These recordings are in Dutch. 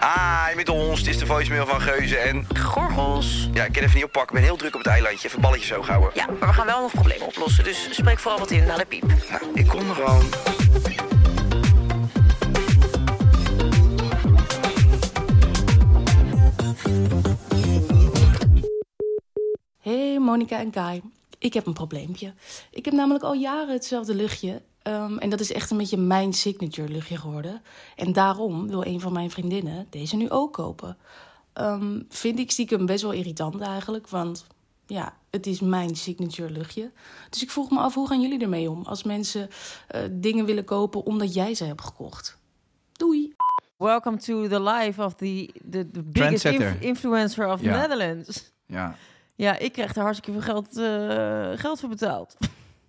Hi, met ons. Het is de voicemail van Geuze en... Gorgels. Ja, ik kan even niet oppakken. Ik ben heel druk op het eilandje. Even balletjes zo houden. Ja, maar we gaan wel nog problemen oplossen. Dus spreek vooral wat in naar de piep. Nou, ik kom er gewoon. Hey Monica en Kai. Ik heb een probleempje. Ik heb namelijk al jaren hetzelfde luchtje. Ehm, en dat is echt een beetje mijn signature luchtje geworden. En daarom wil een van mijn vriendinnen deze nu ook kopen. Ehm, vind ik stiekem best wel irritant eigenlijk. Want ja, het is mijn signature luchtje. Dus ik vroeg me af, hoe gaan jullie ermee om? Als mensen eh, dingen willen kopen omdat jij ze hebt gekocht. Doei! Welcome to the life of the, the, the biggest inf- influencer of Ja. the Netherlands. Ja. Ja, ik krijg er hartstikke veel geld, eh, geld voor betaald.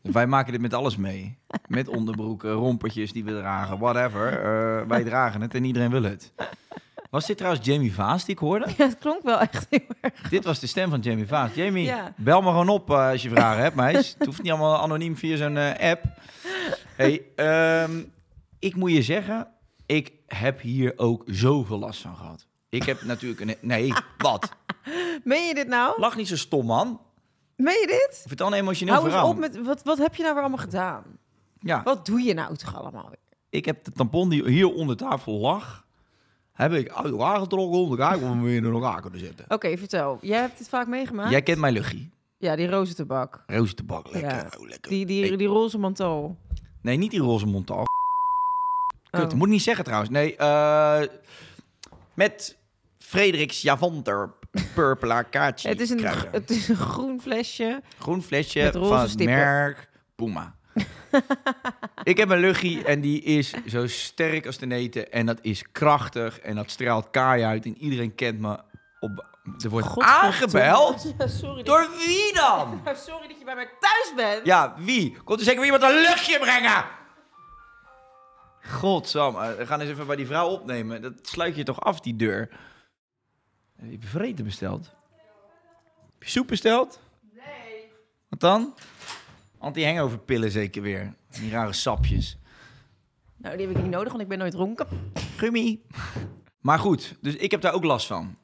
Wij maken dit met alles mee. Met onderbroeken, rompertjes die we dragen, whatever. Eh, wij dragen het en iedereen wil het. Was dit trouwens Jamie Vaas die ik hoorde? Ja, het klonk wel echt heel erg. Dit was de stem van Jamie Vaas. Jamie, Ja. bel me gewoon op eh, als je vragen hebt, meis. Het hoeft niet allemaal anoniem via zo'n eh, app. Hey, ehm, ik moet je zeggen, ik heb hier ook zoveel last van gehad. Ik heb natuurlijk een... Nee, wat? Meen je dit nou? Lach niet zo stom, man. Meen je dit? Vertel een emotioneel Hou eens verhaal. op met... Wat, wat heb je nou weer allemaal gedaan? Ja. Wat doe je nou toch allemaal weer? Ik heb de tampon die hier onder tafel lag, heb ik uit elkaar getrokken om te kijken of we hem weer in elkaar kunnen zetten. Oké, vertel. Jij hebt dit vaak meegemaakt? Jij kent mijn luchtje. Ja, die roze tabak. Roze tabak, lekker. Ja. oh, lekker. Die, die, die roze mantel. Nee, niet die roze. Kut, Oh. moet ik niet zeggen trouwens. Nee, eh, met Frederiks Javanter Purpela kaartje. Het is, een, kruiden. het is een groen flesje. groen flesje van het stippen. merk Puma. ik heb een luchtje en die is zo sterk als de neten. En dat is krachtig en dat straalt kaai uit. En iedereen kent me. Op, er wordt aangebeld. Sorry. dat- Door wie dan? Nou, sorry dat je bij mij thuis bent. Ja, wie? Komt er zeker weer iemand een luchtje brengen? Godsam, eh, we gaan eens even bij die vrouw opnemen. Dat sluit je toch af, die deur? Heb je vreten besteld? Heb je soep besteld? Nee. Wat dan? Anti-hangover pillen zeker weer. Die rare sapjes. Nou, die heb ik niet nodig, want ik ben nooit dronken. Gummy. Maar goed, dus ik heb daar ook last van.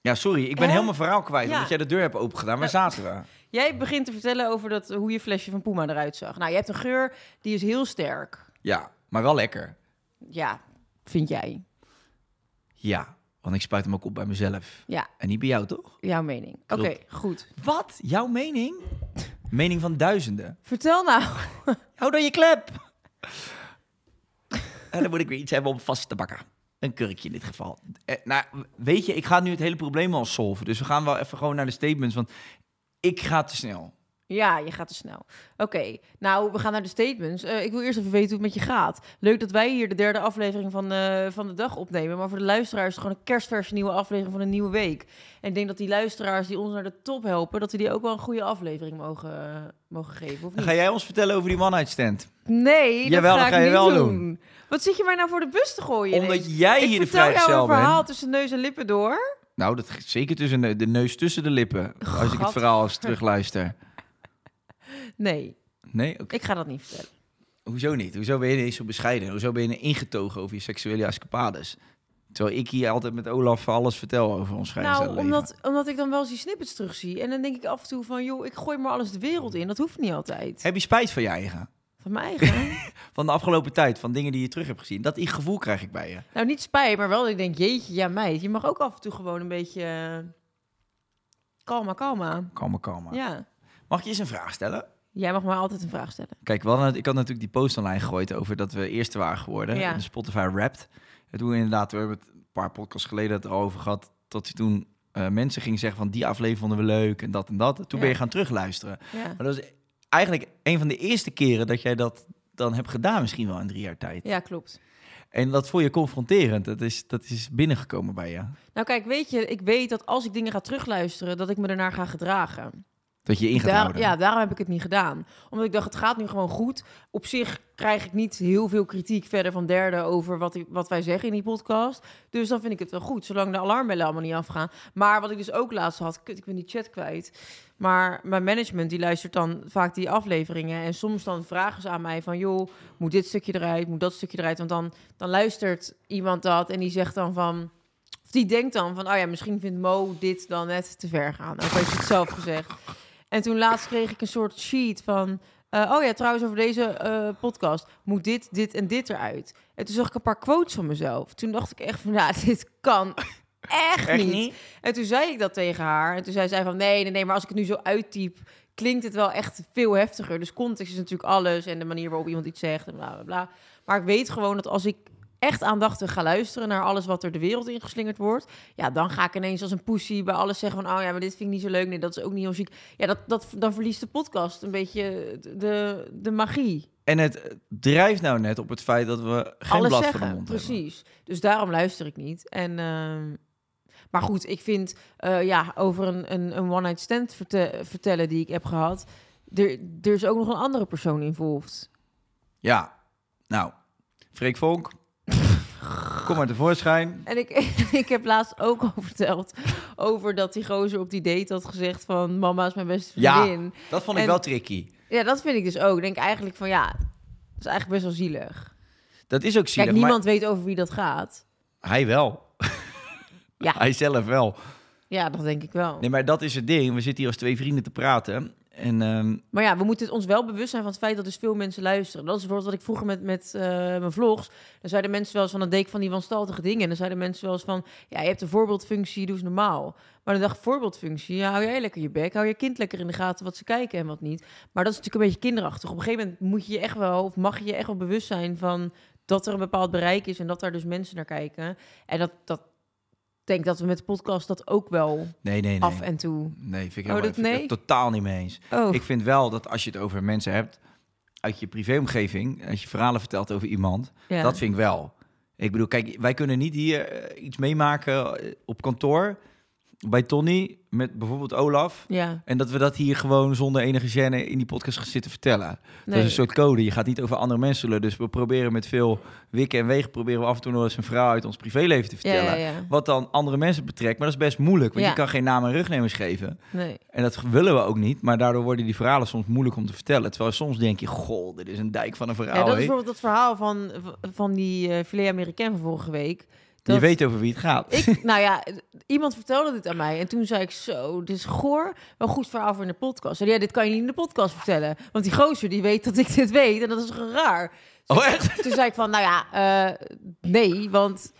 Ja, sorry, ik ben Hè? helemaal verhaal kwijt. Ja. Omdat jij de deur hebt opengedaan. Waar zaten we? Jij begint te vertellen over dat, hoe je flesje van Puma eruit zag. Nou, je hebt een geur, die is heel sterk. Ja, maar wel lekker. Ja, vind jij. Ja, want ik spuit hem ook op bij mezelf. Ja, En niet bij jou, toch? jouw mening. Oké, goed. Wat? Jouw mening? Mening van duizenden. Vertel nou. Hou dan je klep. en dan moet ik weer iets hebben om vast te bakken. Een kurkje in dit geval. Eh, nou, weet je, ik ga nu het hele probleem al solven. Dus we gaan wel even gewoon naar de statements. Want ik ga te snel. Ja, je gaat te snel. Oké, nou, we gaan naar de statements. Eh, ik wil eerst even weten hoe het met je gaat. Leuk dat wij hier de derde aflevering van, eh, van de dag opnemen. Maar voor de luisteraars is het gewoon een kerstverse nieuwe aflevering van een nieuwe week. En ik denk dat die luisteraars die ons naar de top helpen... dat we die ook wel een goede aflevering mogen, eh, mogen geven, of niet? ga jij ons vertellen over die man-uitstand. Nee, Jawel, dat dat ga, ga ik je wel doen. doen. Wat zit je mij nou voor de bus te gooien? Omdat ineens? jij ik hier de vertel jou vrijgezel een verhaal bent. tussen neus en lippen door. Nou, dat zeker tussen de, neus tussen de lippen. Als ik het verhaal eens terugluister. Nee, Nee? Oké. ik ga dat niet vertellen. Hoezo niet? Hoezo ben je ineens zo bescheiden? Hoezo ben je ingetogen over je seksuele escapades? Terwijl ik hier altijd met Olaf alles vertel over ons Nou, omdat, omdat ik dan wel eens die snippets terugzie. En dan denk ik af en toe van, joh, ik gooi maar alles de wereld in. Dat hoeft niet altijd. Heb je spijt van je eigen? Van mijn eigen? Van de afgelopen tijd, van dingen die je terug hebt gezien. Dat gevoel krijg ik bij je. nou, niet spijt, maar wel dat ik denk, jeetje, ja meid. Je mag ook af en toe gewoon een beetje... eh, Kalma, kalma. Kalme, kalme. Ja. Mag ik je eens een vraag stellen? Jij mag mij altijd een vraag stellen. Kijk, ik had natuurlijk die post online gegooid over dat we eerste waren geworden. Ja. in De Spotify Wrapped. En toen inderdaad, we hebben het een paar podcasts geleden het erover gehad. Dat je toen eh, mensen gingen zeggen van die aflevering vonden we leuk en dat en dat. Toen Ja. ben je gaan terugluisteren. Ja. Maar dat is eigenlijk een van de eerste keren dat jij dat dan hebt gedaan, misschien wel in drie jaar tijd. ja, klopt. En dat voel je confronterend. Dat is, dat is binnengekomen bij je. Nou kijk, weet je, ik weet dat als ik dingen ga terugluisteren, dat ik me ernaar ga gedragen. Dat je in gaat Daar- houden. ja, daarom heb ik het niet gedaan. Omdat ik dacht, het gaat nu gewoon goed. Op zich krijg ik niet heel veel kritiek verder van derden over wat, ik- wat wij zeggen in die podcast. Dus dan vind ik het wel goed, zolang de alarmbellen allemaal niet afgaan. Maar wat ik dus ook laatst had, kut, ik ben die chat kwijt. Maar mijn management die luistert dan vaak die afleveringen. En soms dan vragen ze aan mij van, joh, moet dit stukje eruit, moet dat stukje eruit. Want dan, dan luistert iemand dat en die zegt dan van... Of die denkt dan van, oh ja, misschien vindt Mo dit dan net te ver gaan. Ook heeft het zelf gezegd. En toen laatst kreeg ik een soort sheet van... eh, oh ja, trouwens over deze eh, podcast moet dit, dit en dit eruit. En toen zag ik een paar quotes van mezelf. Toen dacht ik echt van, ja, dit kan echt, Echt niet. niet? En toen zei ik dat tegen haar. En toen zei zij van, nee, nee, nee, maar als ik het nu zo uittyp... klinkt het wel echt veel heftiger. Dus context is natuurlijk alles en de manier waarop iemand iets zegt en bla, bla, bla. Maar ik weet gewoon dat als ik echt aandachtig ga luisteren naar alles wat er de wereld in geslingerd wordt, ja, dan ga ik ineens als een poesie bij alles zeggen van, oh ja, maar dit vind ik niet zo leuk, nee, dat is ook niet heel chic. Ja, dat, dat, dan verliest de podcast een beetje de, de magie. En het drijft nou net op het feit dat we geen alles blad voor de mond hebben. precies. Dus daarom luister ik niet. En, ehm, maar goed, ik vind, eh, ja, over een, een, een one-night stand verte- vertellen die ik heb gehad, er, er is ook nog een andere persoon involved. Ja, nou, Freek Vonk, kom maar tevoorschijn. En ik, ik heb laatst ook al verteld over dat die gozer op die date had gezegd van mama is mijn beste Ja. vriendin. Dat vond ik En- wel tricky. Ja, dat vind ik dus ook. Ik denk eigenlijk van ja, dat is eigenlijk best wel zielig. Dat is ook zielig, Kijk, niemand weet over wie dat gaat. hij wel. Ja. Hij zelf wel. Ja, dat denk ik wel. Nee, maar dat is het ding. We zitten hier als twee vrienden te praten. En ehm, Maar ja, we moeten ons wel bewust zijn van het feit dat dus veel mensen luisteren. Dat is bijvoorbeeld wat ik vroeger met, met eh, mijn vlogs. Dan zeiden mensen wel eens van, dan deed van die wanstaltige dingen. En dan zeiden mensen wel eens van, ja, je hebt een voorbeeldfunctie, doe eens normaal. Maar dan dacht ik, voorbeeldfunctie, hou jij lekker je bek. Hou je kind lekker in de gaten wat ze kijken en wat niet. Maar dat is natuurlijk een beetje kinderachtig. Op een gegeven moment moet je je echt wel, of mag je je echt wel bewust zijn van dat er een bepaald bereik is en dat daar dus mensen naar kijken. En dat, dat denk dat we met de podcast dat ook wel nee, nee, nee. af en toe. Nee, vind ik, Oh, helemaal, dat vind ik nee? totaal niet mee eens. Oh, Ik vind wel dat als je het over mensen hebt uit je privéomgeving, als je verhalen vertelt over iemand, ja. dat vind ik wel. Ik bedoel, kijk, wij kunnen niet hier eh, iets meemaken eh, op kantoor bij Tony met bijvoorbeeld Olaf. Ja, En dat we dat hier gewoon zonder enige gêne in die podcast gaan zitten vertellen. Dat is een soort code. Je gaat niet over andere mensen. Dus we proberen met veel wikken en wegen... proberen we af en toe nog eens een verhaal uit ons privéleven te vertellen. ja, ja. Wat dan andere mensen betrekt. Maar dat is best moeilijk. Want je kan geen naam en rugnemers geven. Nee. En dat willen we ook niet. Maar daardoor worden die verhalen soms moeilijk om te vertellen. Terwijl soms denk je... Goh, dit is een dijk van een verhaal. Ja, dat is bijvoorbeeld dat verhaal van, van die eh filet Amerikaan van vorige week. Je weet over wie het gaat. ik, nou ja, iemand vertelde dit aan mij en toen zei ik zo, dit is goor, wel goed verhaal voor in de podcast. Zei, ja, dit kan je niet in de podcast vertellen, want die gozer die weet dat ik dit weet en dat is raar. Oh, echt? Toen zei ik van, nou ja, eh, nee, want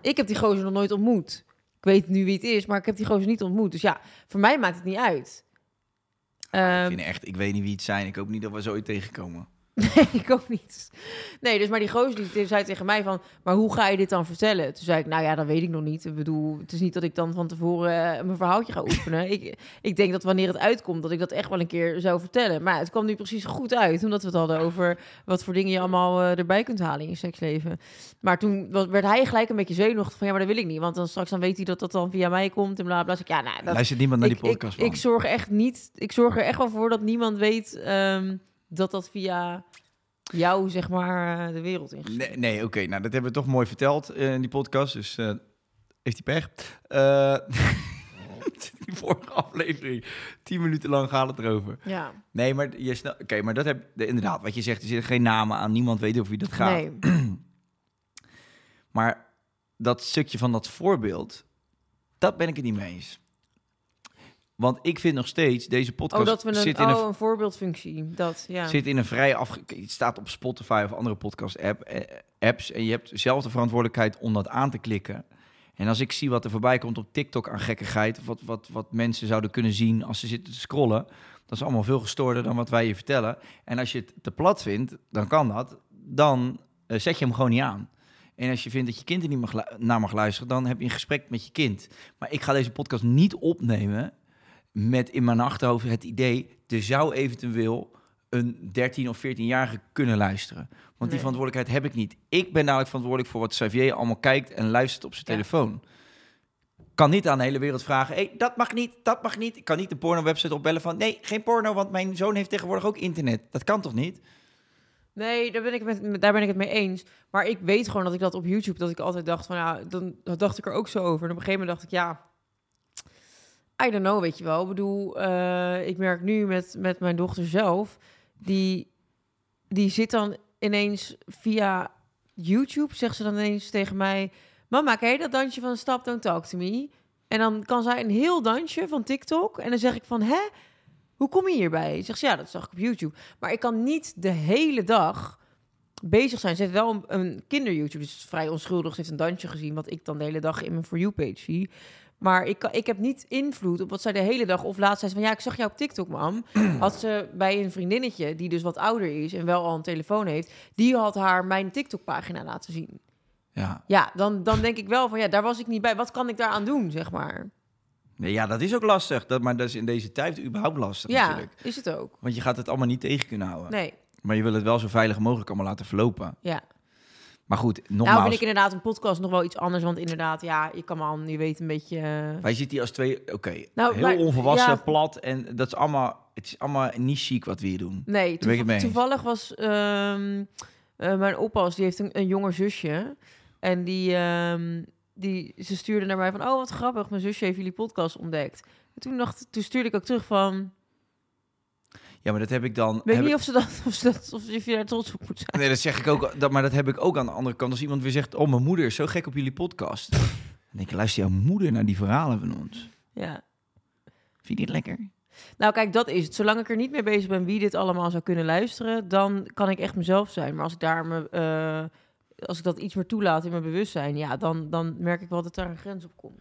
ik heb die gozer nog nooit ontmoet. Ik weet nu wie het is, maar ik heb die gozer niet ontmoet. Dus ja, voor mij maakt het niet uit. ik, Ehm, vind echt, ik weet niet wie het zijn. Ik hoop niet dat we zo ooit tegenkomen. Nee, ik ook niet. Nee, dus maar die gozer die zei tegen mij van... maar hoe ga je dit dan vertellen? Toen zei ik, nou ja, dat weet ik nog niet. Ik bedoel, het is niet dat ik dan van tevoren eh, mijn verhaaltje ga oefenen. ik, ik denk dat wanneer het uitkomt, dat ik dat echt wel een keer zou vertellen. Maar het kwam nu precies goed uit, omdat we het hadden over... wat voor dingen je allemaal eh, erbij kunt halen in je seksleven. Maar toen werd hij gelijk een beetje zenuwachtig van... ja, maar dat wil ik niet, want dan straks dan weet hij dat dat dan via mij komt en bla bla. Dus ik, ja, nou, dat, Luistert niemand naar die ik, ik, podcast, man. ik zorg echt niet. Ik zorg er echt wel voor dat niemand weet ehm, dat dat via jou, zeg maar, eh, de wereld in. Nee, nee oké. Nou, dat hebben we toch mooi verteld eh, in die podcast. Dus eh, heeft hij pech. Eh, die vorige aflevering, tien minuten lang gaat het erover. Ja, Nee, maar je snel. Oké, maar dat heb de- inderdaad. Wat je zegt, er zitten geen namen aan. Niemand weet over wie dat gaat. nee. Maar dat stukje van dat voorbeeld, dat ben ik het niet mee eens. Want ik vind nog steeds, deze podcast Oh, dat we een, zit, in oh, een, een voorbeeldfunctie. Dat, ja. zit in een vrij afge... Het staat op Spotify of andere podcast-app, eh, apps. En je hebt zelf de verantwoordelijkheid om dat aan te klikken. En als ik zie wat er voorbij komt op TikTok aan gekkigheid... wat, wat, wat mensen zouden kunnen zien als ze zitten te scrollen... dat is allemaal veel gestoorder dan wat wij je vertellen. En als je het te plat vindt, dan kan dat. Dan eh, zet je hem gewoon niet aan. En als je vindt dat je kind er niet mag naar mag luisteren... dan heb je een gesprek met je kind. Maar ik ga deze podcast niet opnemen met in mijn achterhoofd het idee... er zou eventueel een 13 of 14-jarige kunnen luisteren. Want die verantwoordelijkheid heb ik niet. Ik ben namelijk verantwoordelijk voor wat Xavier allemaal kijkt en luistert op zijn Ja. telefoon. Kan niet aan de hele wereld vragen, hey, dat mag niet, dat mag niet. Ik kan niet de porno-website opbellen van, nee, geen porno, want mijn zoon heeft tegenwoordig ook internet. Dat kan toch niet? Nee, daar ben, ik met, daar ben ik het mee eens. Maar ik weet gewoon dat ik dat op YouTube, dat ik altijd dacht van, ja, dan dacht ik er ook zo over. En op een gegeven moment dacht ik, ja, I don't know, weet je wel. Ik bedoel, eh, ik merk nu met, met mijn dochter zelf, die, die zit dan ineens via YouTube, zegt ze dan ineens tegen mij, mama, ken dat dansje van Stop, Don't Talk To Me? En dan kan zij een heel dansje van TikTok. En dan zeg ik van, hè? Hoe kom je hierbij? Zegt ze, ja, dat zag ik op YouTube. Maar ik kan niet de hele dag bezig zijn. Ze heeft wel een, een kinder-YouTube, dus vrij onschuldig. Ze heeft een dansje gezien, wat ik dan de hele dag in mijn For You-page zie. Maar ik, ik heb niet invloed op wat zij de hele dag... Of laatst zei ze van, ja, ik zag jou op TikTok, mam. Had ze bij een vriendinnetje, die dus wat ouder is... en wel al een telefoon heeft... die had haar mijn TikTok-pagina laten zien. Ja. Ja, dan, dan denk ik wel van, ja, daar was ik niet bij. Wat kan ik daaraan doen, zeg maar? Nee, ja, dat is ook lastig. Dat, maar dat is in deze tijd überhaupt lastig Ja, natuurlijk. is het ook. Want je gaat het allemaal niet tegen kunnen houden. Nee, Maar je wil het wel zo veilig mogelijk allemaal laten verlopen. ja. Maar goed, nogmaals. Nou vind ik inderdaad een podcast nog wel iets anders. Want inderdaad, ja, je kan al, je weet een beetje... eh, Wij zitten hier als twee, oké, Nou, heel maar- onvolwassen, ja. plat. En dat is allemaal, het is allemaal niet chic wat we hier doen. Nee, toevallig was ehm, eh, mijn oppas, die heeft een, een jonger zusje. En die, ehm, die, ze stuurde naar mij van, oh wat grappig, mijn zusje heeft jullie podcast ontdekt. En toen, dacht, toen stuurde ik ook terug van, Ja, maar dat heb ik dan... weet heb niet ik- of, ze dat, of, ze dat, of je daar trots op moet zijn. Nee, dat zeg ik ook. Dat, maar dat heb ik ook aan de andere kant. Als iemand weer zegt, oh, mijn moeder is zo gek op jullie podcast. Dan denk ik, luister jouw moeder naar die verhalen van ons. Ja. Vind je dit lekker? Nou, kijk, dat is het. Zolang ik er niet mee bezig ben wie dit allemaal zou kunnen luisteren, dan kan ik echt mezelf zijn. Maar als ik daar me, als ik dat iets meer toelaat in mijn bewustzijn, ja, dan, dan merk ik wel dat daar een grens op komt.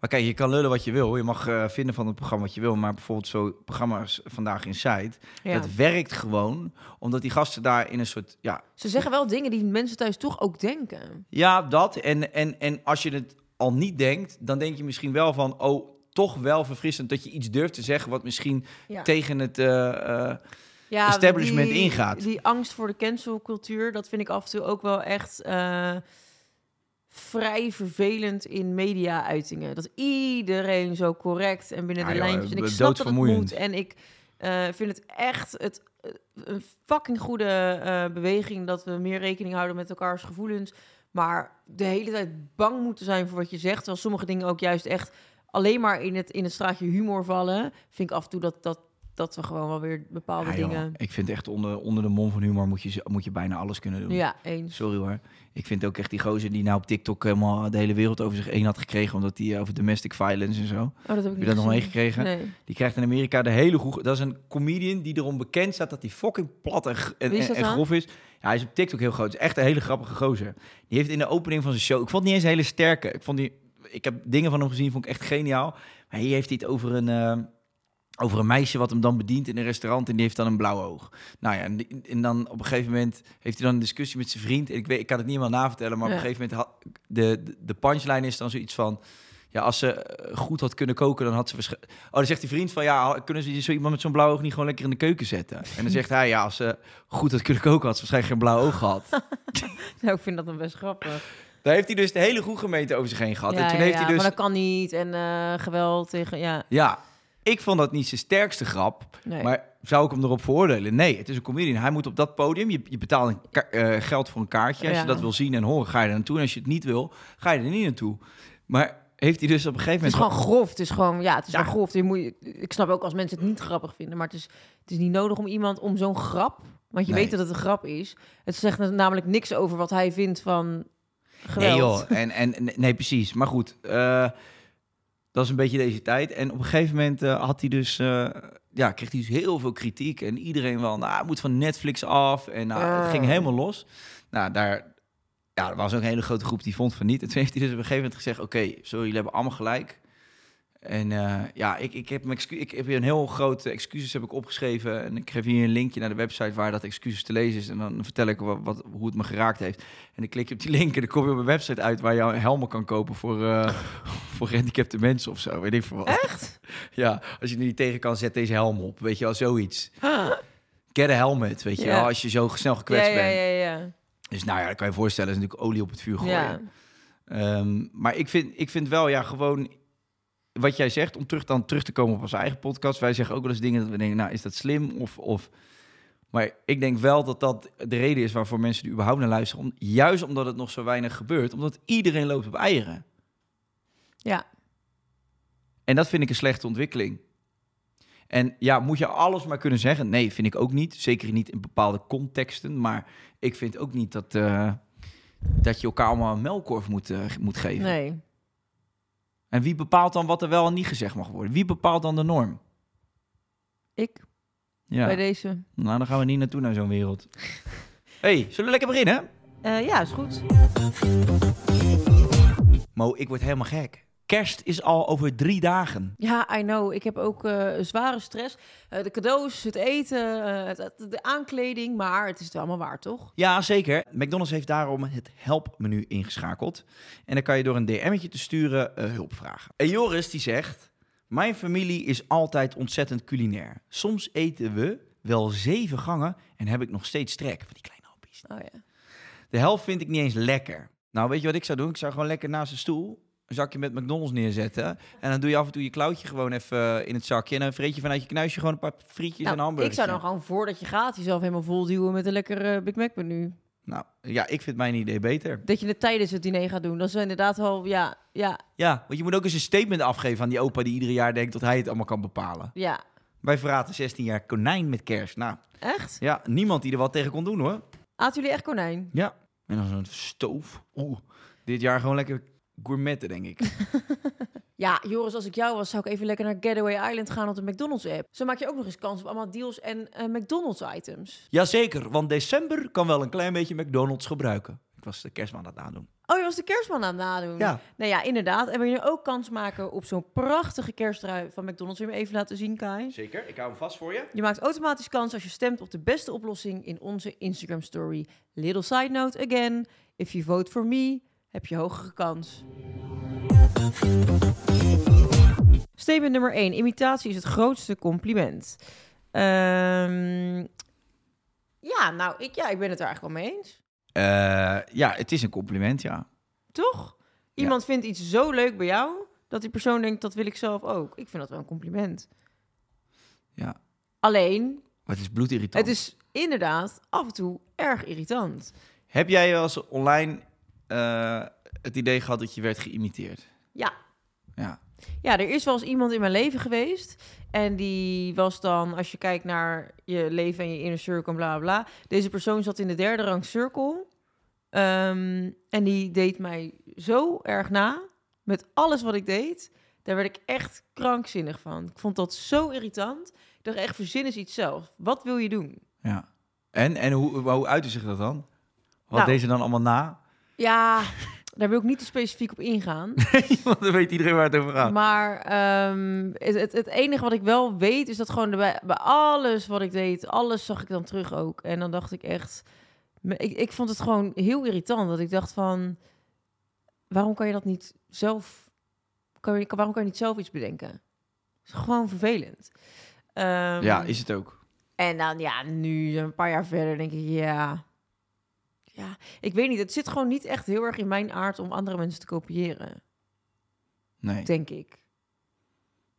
Maar kijk, je kan lullen wat je wil. Je mag eh, vinden van het programma wat je wil. Maar bijvoorbeeld zo programma's vandaag in Site. Ja. Dat werkt gewoon. Omdat die gasten daar in een soort... Ja, Ze zeggen wel dingen die mensen thuis toch ook denken. ja dat. En, en, en als je het al niet denkt, dan denk je misschien wel van... Oh, toch wel verfrissend dat je iets durft te zeggen... wat misschien Ja. tegen het... eh, eh, Ja, establishment die- ingaat. Die angst voor de cancelcultuur, dat vind ik af en toe ook wel echt eh, vrij vervelend in media-uitingen. Dat iedereen zo correct en binnen de joh, lijntjes. En ik eh, snap dat het moet. En ik eh, vind het echt het, een fucking goede beweging dat we meer rekening houden met elkaars gevoelens. Maar de hele tijd bang moeten zijn voor wat je zegt. Terwijl sommige dingen ook juist echt alleen maar in het, in het straatje humor vallen. Vind ik af en toe dat, dat, dat we gewoon wel weer bepaalde ja, joh, dingen... ik vind echt onder, onder de mom van humor moet je, moet je bijna alles kunnen doen. Ja, eens. Sorry hoor. Ik vind ook echt die gozer die nou op TikTok helemaal de hele wereld over zich heen had gekregen. Omdat hij eh, over domestic violence en zo. Oh, dat heb ik Heb je niet dat nog meegekregen? Nee. Die krijgt in Amerika de hele goe... Dat is een comedian die erom bekend staat dat hij fucking plat en, en, is en, grof is. Ja, hij is op TikTok heel groot. Het is echt een hele grappige gozer. Die heeft in de opening van zijn show... Ik vond niet eens een hele sterke. Ik, vond die, ik heb dingen van hem gezien, vond ik echt geniaal. Maar hier heeft hij het over een... eh, over een meisje wat hem dan bedient in een restaurant en die heeft dan een blauw oog. Nou ja, en, die- en dan op een gegeven moment heeft hij dan een discussie met zijn vriend. En ik, weet, ik kan het niet helemaal navertellen, maar op een gegeven moment had de, de, de punchline is dan zoiets van... Ja, als ze eh, goed had kunnen koken, dan had ze waarschijnlijk... Oh, dan zegt die vriend van, ja, kunnen ze zo iemand met zo'n blauw oog niet gewoon lekker in de keuken zetten? En dan zegt hij, ja, als ze goed had kunnen koken, had ze waarschijnlijk geen blauw oog gehad. Nou, ik vind dat dan best grappig. Daar heeft hij dus de hele goede gemeente over zich heen gehad. ja, en toen ja, heeft ja, hij dus... Maar dat kan niet. En eh, geweld tegen... Ja, Ja, ik vond dat niet zijn sterkste grap. nee. Maar zou ik hem erop veroordelen? Nee, het is een comedian. Hij moet op dat podium. Je, je betaalt een eh, geld voor een kaartje. Als Ja. je dat wil zien en horen, ga je er naartoe. En als je het niet wil, ga je er niet naartoe. Maar heeft hij dus op een gegeven het is moment... gewoon grof. Het is gewoon... Ja, het is Ja. grof. Je moet, ik snap ook als mensen het niet grappig vinden. Maar het is, het is niet nodig om iemand om zo'n grap... Want je Nee. weet dat het een grap is. Het zegt namelijk niks over wat hij vindt van geweld. Nee joh, en, en, nee precies. Maar goed, eh, Dat is een beetje deze tijd. En op een gegeven moment eh, had hij dus, eh, ja, kreeg hij dus heel veel kritiek. En iedereen wel, nou, hij moet van Netflix af. En nou, het ging Ah. helemaal los. Nou, daar ja, er was ook een hele grote groep die vond van niet. En toen heeft hij dus op een gegeven moment gezegd, oké, sorry, jullie hebben allemaal gelijk. En eh, ja, ik, ik, heb mijn ik heb hier een heel grote excuses heb ik opgeschreven. En ik geef hier een linkje naar de website waar dat excuses te lezen is. En dan vertel ik wat, wat, hoe het me geraakt heeft. En dan klik je op die link en dan kom je op een website uit waar je helmen kan kopen voor, eh voor gehandicapte mensen of zo. Weet ik veel wat. Echt? Ja, als je er niet tegen kan, zet deze helm op. Weet je wel, zoiets. Get a helmet, weet je wel, als je zo snel gekwetst bent. ja, ja. Dus nou ja, dat kan je voorstellen, is natuurlijk olie op het vuur gooien. Ehm, maar ik vind, ik vind wel, ja, gewoon wat jij zegt, om terug, dan terug te komen op onze eigen podcast. Wij zeggen ook wel eens dingen dat we denken, nou, is dat slim? Of, of... Maar ik denk wel dat dat de reden is waarvoor mensen er überhaupt naar luisteren. Om, juist omdat het nog zo weinig gebeurt. Omdat iedereen loopt op eieren. Ja. En dat vind ik een slechte ontwikkeling. En ja, moet je alles maar kunnen zeggen? Nee, vind ik ook niet. Zeker niet in bepaalde contexten. Maar ik vind ook niet dat, eh, dat je elkaar allemaal een melkkorf moet, eh, moet geven. Nee. En wie bepaalt dan wat er wel en niet gezegd mag worden? Wie bepaalt dan de norm? Ik, Ja, bij deze. nou dan gaan we niet naartoe naar zo'n wereld. hey, zullen we lekker beginnen? Eh, ja, is goed. Mo, ik word helemaal gek. Kerst is al over drie dagen. Ja, I know. Ik heb ook eh, zware stress. Eh, de cadeaus, het eten, eh, het- de aankleding. Maar het is het allemaal waar, toch? Ja, zeker. McDonald's heeft daarom het helpmenu ingeschakeld. En dan kan je door een DM'tje te sturen hulp vragen. En Joris die zegt... Mijn familie is altijd ontzettend culinair. Soms eten we wel zeven gangen en heb ik nog steeds trek van die kleine hapjes. Oh ja. De helft vind ik niet eens lekker. Nou, weet je wat ik zou doen? Ik zou gewoon lekker naast de stoel een zakje met McDonald's neerzetten. En dan doe je af en toe je klauwtje gewoon even eh, in het zakje. En dan vreet je vanuit je knuisje gewoon een paar frietjes en Nou, ik hamburgers. zou dan gewoon voordat je gaat jezelf helemaal vol duwen met een lekker eh, Big Mac menu. Nou, ja, ik vind mijn idee beter. Dat je het tijdens het diner gaat doen. Dat is inderdaad wel, ja, ja, Ja, want je moet ook eens een statement afgeven aan die opa die iedere jaar denkt dat hij het allemaal kan bepalen. ja. Wij verraten 16 jaar konijn met kerst. Nou, Echt? ja, niemand die er wat tegen kon doen hoor. Aten jullie echt konijn? Ja. En dan zo'n stoof. Oeh, dit jaar gewoon lekker gourmetten, denk ik. Ja, Joris, als ik jou was, zou ik even lekker naar Getaway Island gaan op de McDonald's-app. Zo maak je ook nog eens kans op allemaal deals en eh, McDonald's-items. Jazeker, want december kan wel een klein beetje McDonald's gebruiken. Ik was de kerstman aan het nadoen. Oh, je was de kerstman aan het nadoen. Ja. Nou ja, inderdaad. En wil je nu ook kans maken op zo'n prachtige kersttrui van McDonald's? Wil je hem even laten zien, Kai? Zeker, ik hou hem vast voor je. Je maakt automatisch kans als je stemt op de beste oplossing in onze Instagram story. Little side note again. If you vote for me, heb je hogere kans. Statement nummer 1. Imitatie is het grootste compliment. Ehm, ja, nou, ik, ja, ik ben het er eigenlijk wel mee eens. Eh, ja, het is een compliment, ja. Toch? Iemand vindt iets zo leuk bij jou, dat die persoon denkt, dat wil ik zelf ook. Ik vind dat wel een compliment. Ja, Alleen, maar het is bloedirritant. het is inderdaad af en toe erg irritant. Heb jij wel eens online eh, het idee gehad dat je werd geïmiteerd? Ja. Ja. Ja, er is wel eens iemand in mijn leven geweest. En die was dan, als je kijkt naar je leven en je inner circle en bla bla. Deze persoon zat in de derde rang circle. Ehm, en die deed mij zo erg na. Met alles wat ik deed. Daar werd ik echt krankzinnig van. Ik vond dat zo irritant. Ik dacht echt, verzin eens iets zelf. Wat wil je doen? ja. En, en hoe, hoe uitte zich dat dan? Wat Nou. deed ze dan allemaal na? Ja, daar wil ik niet te specifiek op ingaan. Want dan weet iedereen waar het over gaat. Maar ehm, het, het, het enige wat ik wel weet is dat gewoon bij, bij alles wat ik deed, alles zag ik dan terug ook. En dan dacht ik echt, ik, ik vond het gewoon heel irritant dat ik dacht van, waarom kan je dat niet zelf, kan je, waarom kan je niet zelf iets bedenken? Het is gewoon vervelend. Ehm, ja, is het ook. En dan ja, nu een paar jaar verder denk ik, ja, ja, ik weet niet, het zit gewoon niet echt heel erg in mijn aard om andere mensen te kopiëren, Nee. denk ik.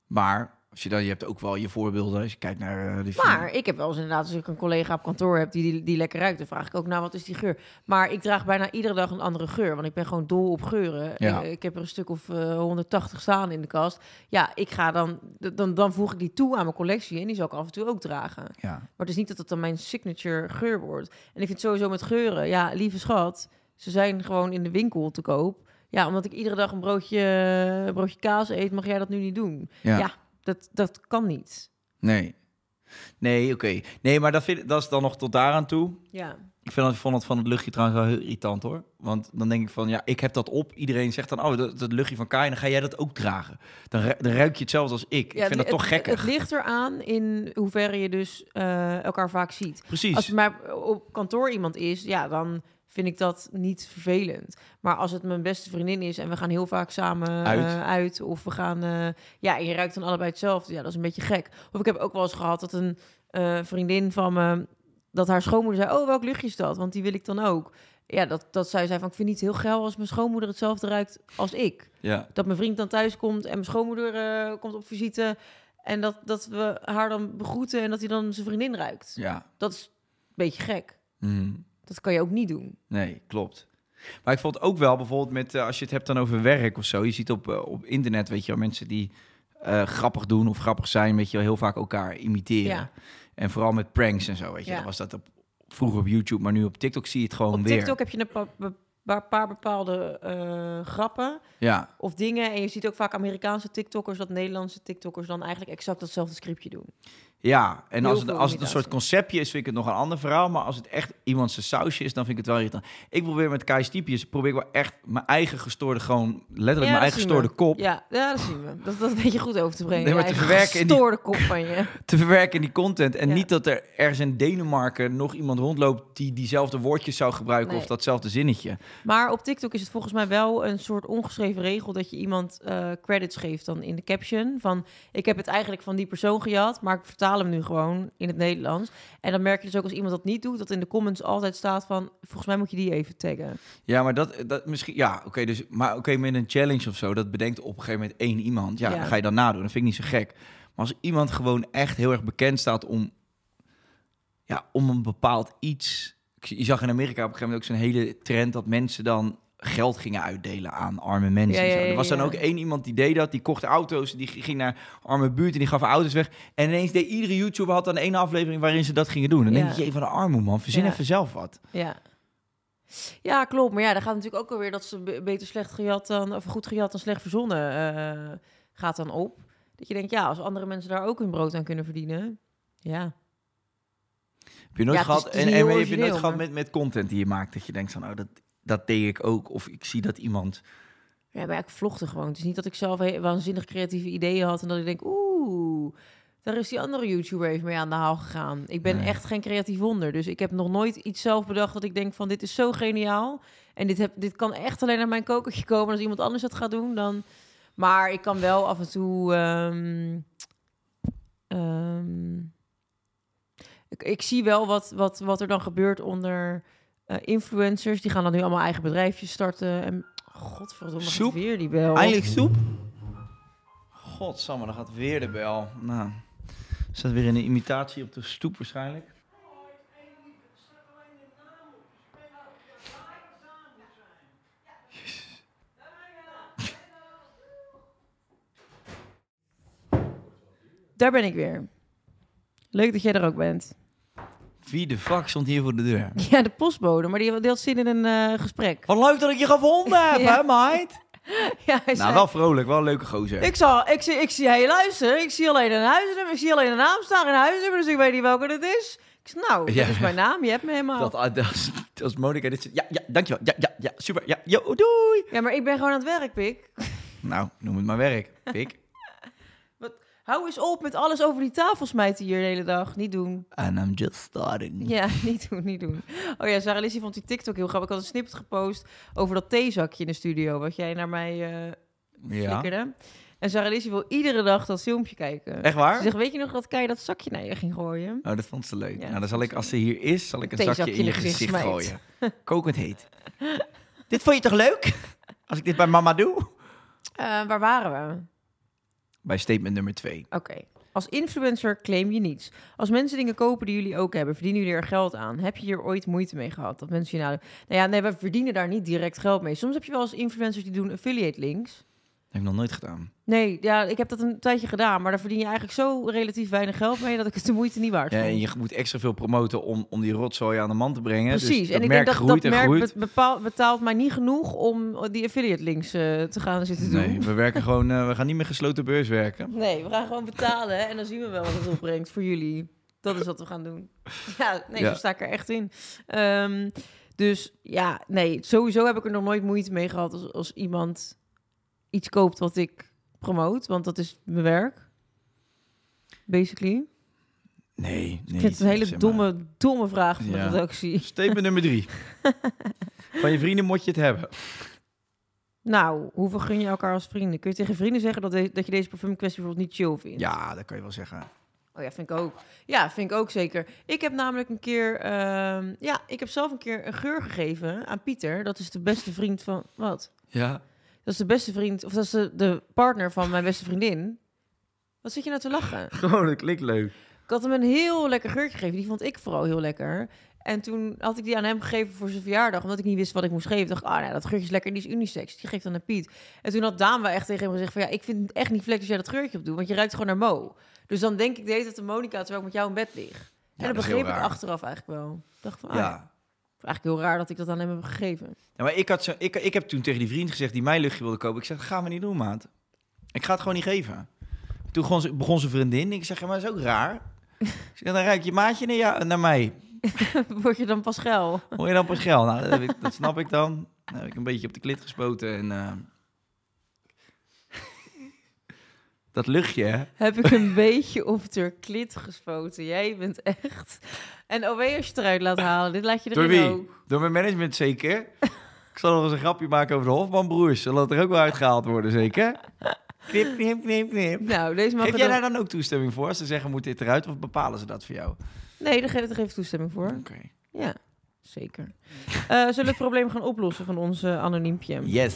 Maar als je dan, je hebt ook wel je voorbeelden als je kijkt naar eh, de film. Maar ik heb wel eens inderdaad, als ik een collega op kantoor heb die, die, die lekker ruikt, dan vraag ik ook, nou, wat is die geur? Maar ik draag bijna iedere dag een andere geur, want ik ben gewoon dol op geuren. Ja. Ik, ik heb er een stuk of eh, 180 staan in de kast. Ja, ik ga dan, dan, dan voeg ik die toe aan mijn collectie en die zal ik af en toe ook dragen. Ja. Maar het is niet dat het dan mijn signature geur wordt. En ik vind sowieso met geuren, ja, lieve schat, ze zijn gewoon in de winkel te koop. ja, omdat ik iedere dag een broodje, een broodje kaas eet, mag jij dat nu niet doen. Ja. Ja, dat, dat kan niet. Nee. Nee, oké. Nee, maar dat, vind, dat is dan nog tot daaraan toe. Ja, Ik vind dat, vond het van het luchtje trouwens wel heel irritant hoor. Want dan denk ik van, ja, ik heb dat op. Iedereen zegt dan, oh, dat, dat luchtje van Kai, dan ga jij dat ook dragen. Dan, ru- dan ruik je hetzelfde als ik. ja ik vind dat het, toch het- gekker. Het ligt eraan in hoeverre je dus eh, elkaar vaak ziet. Precies. Als er maar op kantoor iemand is, ja, dan vind ik dat niet vervelend. Maar als het mijn beste vriendin is en we gaan heel vaak samen Uit. uit, uit of we gaan, eh, ja, en je ruikt dan allebei hetzelfde, ja, dat is een beetje gek. Of ik heb ook wel eens gehad dat een eh, vriendin van me, dat haar schoonmoeder zei, oh, welk luchtje is dat? Want die wil ik dan ook. Ja, dat, dat zij zei van, ik vind het niet heel geil als mijn schoonmoeder hetzelfde ruikt als ik. Ja. Dat mijn vriend dan thuis komt en mijn schoonmoeder eh, komt op visite en dat, dat we haar dan begroeten en dat hij dan zijn vriendin ruikt. Ja. Dat is een beetje gek. Mhm. Dat kan je ook niet doen. Nee, klopt. Maar ik vond ook wel bijvoorbeeld met, eh, als je het hebt dan over werk of zo. Je ziet op, eh, op internet, weet je wel, mensen die grappig doen of grappig zijn, weet je wel, heel vaak elkaar imiteren. Ja. En vooral met pranks en zo, weet je. Ja. Dan was dat op, vroeger op YouTube, maar nu op TikTok zie je het gewoon Op weer. TikTok heb je een paar, paar bepaalde eh, grappen Ja, of dingen. En je ziet ook vaak Amerikaanse TikTokkers dat Nederlandse TikTokkers dan eigenlijk exact datzelfde scriptje doen. Ja. en als het, als het een soort conceptje is, vind ik het nog een ander verhaal. Maar als het echt iemand zijn sausje is, dan vind ik het wel irritant. Ik probeer met Kai Stiepjes, probeer ik wel echt mijn eigen gestoorde, gewoon letterlijk Ja, mijn eigen gestoorde we. kop Ja, ja, dat zien we. Dat, dat weet je goed over te brengen. Nee, maar te verwerken in die- gestoorde kop van je. te verwerken in die content. En Ja. niet dat er ergens in Denemarken nog iemand rondloopt die diezelfde woordjes zou gebruiken Nee. of datzelfde zinnetje. Maar op TikTok is het volgens mij wel een soort ongeschreven regel dat je iemand eh, credits geeft dan in de caption. Van ik heb het eigenlijk van die persoon gejat, maar ik vertaal hem nu gewoon in het Nederlands. En dan merk je dus ook als iemand dat niet doet, dat in de comments altijd staat van volgens mij moet je die even taggen. Ja, maar dat, dat misschien, ja, oké, dus, maar oké, met een challenge of zo, dat bedenkt op een gegeven moment één iemand. Ja, Ja. dan ga je dan nadoen. Dat vind ik niet zo gek. Maar als iemand gewoon echt heel erg bekend staat om, ja, om een bepaald iets. Je zag in Amerika op een gegeven moment ook zo'n hele trend dat mensen dan geld gingen uitdelen aan arme mensen. Ja, en zo. ja, ja, er was dan ook één iemand die deed dat, die kocht auto's, die ging naar arme buurt en die gaf auto's weg. En ineens deed iedere YouTuber had dan één aflevering waarin ze dat gingen doen. Dan denk je, je van de armoe man, verzin even zelf wat. Ja. Ja, klopt. Maar ja, daar gaat natuurlijk ook alweer dat ze be- beter slecht gejat dan, of goed gejat dan slecht verzonnen eh, gaat dan op. Dat je denkt, ja, als andere mensen daar ook hun brood aan kunnen verdienen. Ja. Heb je nooit Ja, gehad, en, en heb je nooit gehad met, met content die je maakt, dat je denkt van, oh, dat, dat deed ik ook. Of ik zie dat iemand... Ja, maar ik vlogde gewoon. Het is niet dat ik zelf waanzinnig creatieve ideeën had en dat ik denk, oeh, daar is die andere YouTuber even mee aan de haal gegaan. Ik ben Nee. echt geen creatief wonder, dus ik heb nog nooit iets zelf bedacht dat ik denk van, dit is zo geniaal. En dit, heb, dit kan echt alleen naar mijn kokertje komen als iemand anders het gaat doen dan... Maar ik kan wel af en toe... ehm, ehm, ik, ik zie wel wat, wat, wat er dan gebeurt onder eh, influencers. Die gaan dan nu allemaal eigen bedrijfjes starten. En godverdomme, gaat Soep? weer die bel. Eindelijk soep? Godsamme, dan gaat weer de bel. Nou, staat weer in een imitatie op de stoep waarschijnlijk. Daar ben ik weer. Leuk dat jij er ook bent. Wie de fuck stond hier voor de deur? Ja, de postbode, maar die, die had zin in een eh, gesprek. Wat leuk dat ik je gevonden heb, Ja. hè, meid? Ja, hij Nou, zei- wel vrolijk, wel een leuke gozer. Ik, zal, ik, zie, ik zie, hey, luister, ik zie alleen een huisnummer, ik zie alleen een naam staan in huisnummer, dus ik weet niet welke het is. Ik zeg, nou, Ja. dat is mijn naam, je hebt me helemaal. Dat, ah, dat, is, dat is Monica. Dit ja, ja, dankjewel. Ja, ja, ja, super. Ja, yo, doei. Ja, maar ik ben gewoon aan het werk, Pik. Nou, noem het maar werk. Pik. Hou eens op met alles over die tafel smijten hier de hele dag. Niet doen. And I'm just starting. Ja, niet doen, niet doen. Oh ja, Sarah Lizzie vond die TikTok heel grappig. Ik had een snippet gepost over dat theezakje in de studio, wat jij naar mij eh Ja. flikkerde. En Sarah Lizzie wil iedere dag dat filmpje kijken. Echt waar? Ze zegt, weet je nog dat Kai dat zakje naar je ging gooien? Oh, dat vond ze leuk. Ja, nou, dan zal ik, als ze hier is, zal ik een zakje in je gezicht gezicht smijt. gooien. Kokend heet. dit vond je toch leuk? Als ik dit bij mama doe? Eh, waar waren we? Bij statement nummer twee. Oké. Als influencer claim je niets. Als mensen dingen kopen die jullie ook hebben, verdienen jullie er geld aan. Heb je hier ooit moeite mee gehad? Dat mensen je nou... Nou ja, nee, we verdienen daar niet direct geld mee. Soms heb je wel eens influencers die doen affiliate links. Heb ik nog nooit gedaan. Nee, ja, ik heb dat een tijdje gedaan, maar daar verdien je eigenlijk zo relatief weinig geld mee dat ik het de moeite niet waard Ja, vond. en je moet extra veel promoten om, om die rotzooi aan de man te brengen. Dus Precies, en ik merk denk dat groeit dat en merk groeit. be- bepaal- betaalt mij niet genoeg om die affiliate links eh, te gaan zitten doen. Nee, we werken gewoon, eh, we gaan niet meer gesloten beurs werken. Nee, we gaan gewoon betalen en dan zien we wel wat het opbrengt voor jullie. Dat is wat we gaan doen. Ja, nee, Ja. zo sta ik er echt in. Ehm, dus ja, nee, sowieso heb ik er nog nooit moeite mee gehad als, als iemand iets koopt wat ik promoot, want dat is mijn werk. Basically. Nee, nee. ik vind het een hele zeg maar. domme, domme vraag van de Ja. redactie. Statement nummer drie. Van je vrienden moet je het hebben. Nou, hoeveel gun je elkaar als vrienden? Kun je tegen vrienden zeggen dat, de- dat je deze parfum kwestie bijvoorbeeld niet chill vindt? Ja, dat kan je wel zeggen. Oh ja, vind ik ook. Ja, vind ik ook zeker. Ik heb namelijk een keer... ehm, ja, ik heb zelf een keer een geur gegeven aan Pieter. Dat is de beste vriend van... Wat? Ja. Dat is de beste vriend... Of dat is de, de partner van mijn beste vriendin. Wat zit je nou te lachen? Gewoon, dat klinkt leuk. Ik had hem een heel lekker geurtje gegeven. Die vond ik vooral heel lekker. En toen had ik die aan hem gegeven voor zijn verjaardag. Omdat ik niet wist wat ik moest geven. Ik dacht, ah, nou, dat geurtje is lekker. Die is unisex. Die geeft dan aan Piet. En toen had Daan wel echt tegen hem gezegd van... Ja, ik vind het echt niet flex als jij dat geurtje op doet. Want je ruikt gewoon naar Mo. Dus dan denk ik de hele tijd aan Monica terwijl ik met jou in bed lig. En dat dat begreep ik achteraf eigenlijk wel. Ik dacht van, ah, Ja. Eigenlijk heel raar dat ik dat aan hem heb gegeven. ja maar ik, had zo, ik, ik heb toen tegen die vriend gezegd die mijn luchtje wilde kopen. Ik zeg, dat gaan we niet doen, maat. Ik ga het gewoon niet geven. Toen begon, ze- begon zijn vriendin. Ik zeg, ja, maar dat is ook raar. Zeg, dan ruik je maatje naar, jou, naar mij. Word je dan pas geil? Hoor je dan pas geld? Nou, dat, heb ik- dat snap ik dan. Dan heb ik een beetje op de klit gespoten en... eh, dat luchtje, heb ik een beetje op de klit gespoten. Jij bent echt... En OW als je het eruit laat halen. Dit laat je Door erin wie? ook. Door mijn management zeker. ik zal nog eens een grapje maken over de Hofmanbroers. Zal dat er ook wel uitgehaald worden, zeker? Knip, knip, knip, knip. Nou, deze mag Geef jij dan... daar dan ook toestemming voor? Als ze zeggen, moet dit eruit? Of bepalen ze dat voor jou? Nee, daar geef ik even toestemming voor. Oké. Ja, zeker. Eh, zullen we het probleem gaan oplossen van ons eh, anoniempje? Yes.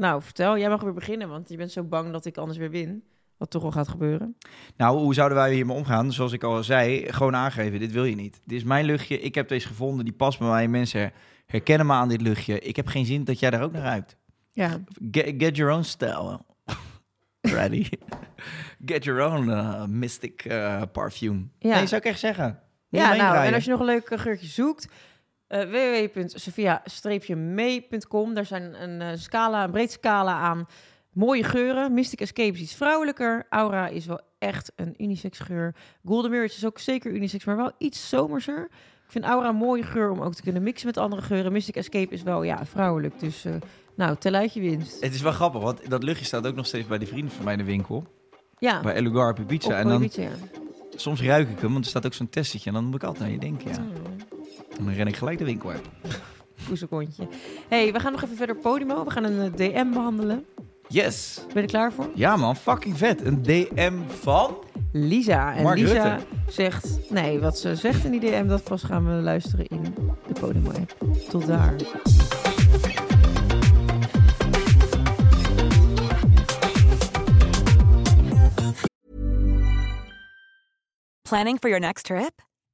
Nou, vertel. Jij mag weer beginnen, want je bent zo bang dat ik anders weer win. Wat toch wel gaat gebeuren. Nou, hoe zouden wij hiermee omgaan? Zoals ik al zei, gewoon aangeven, dit wil je niet. Dit is mijn luchtje, ik heb deze gevonden, die past bij mij. Mensen herkennen me aan dit luchtje. Ik heb geen zin dat jij daar ook naar ruikt. Ja, Get, get your own style. Ready. Get your own uh, mystic uh, parfum. Ja. Nee, zou ik echt zeggen. Moet ja nou, en als je nog een leuk eh, geurtje zoekt... eh www.sophia-mee.com. Daar zijn een, eh, scala, een breed scala aan mooie geuren. Mystic Escape is iets vrouwelijker. Aura is wel echt een unisex geur. Golden Mirror is ook zeker unisex, maar wel iets zomerser. Ik vind Aura een mooie geur om ook te kunnen mixen met andere geuren. Mystic Escape is wel ja, vrouwelijk. Dus eh, nou, tel uit je winst. Het is wel grappig, want dat luchtje staat ook nog steeds bij die vrienden van mij in de winkel. Ja, Bij Elugar op Ibiza. op En dan, Ibiza, ja. soms ruik ik hem, want er staat ook zo'n testetje. En dan moet ik altijd aan je denken, ja. Mm. En dan ren ik gelijk de winkel uit. Poesekontje. hey, we gaan nog even verder Podimo. We gaan een eh, DM behandelen. Yes! Ben je er klaar voor? Ja man, fucking vet. Een DM van... Lisa. En Mark Lisa Rutte. zegt... Nee, wat ze zegt in die DM, dat pas gaan we luisteren in de Podimo-app. Tot daar. Planning for your next trip?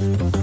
Thank you.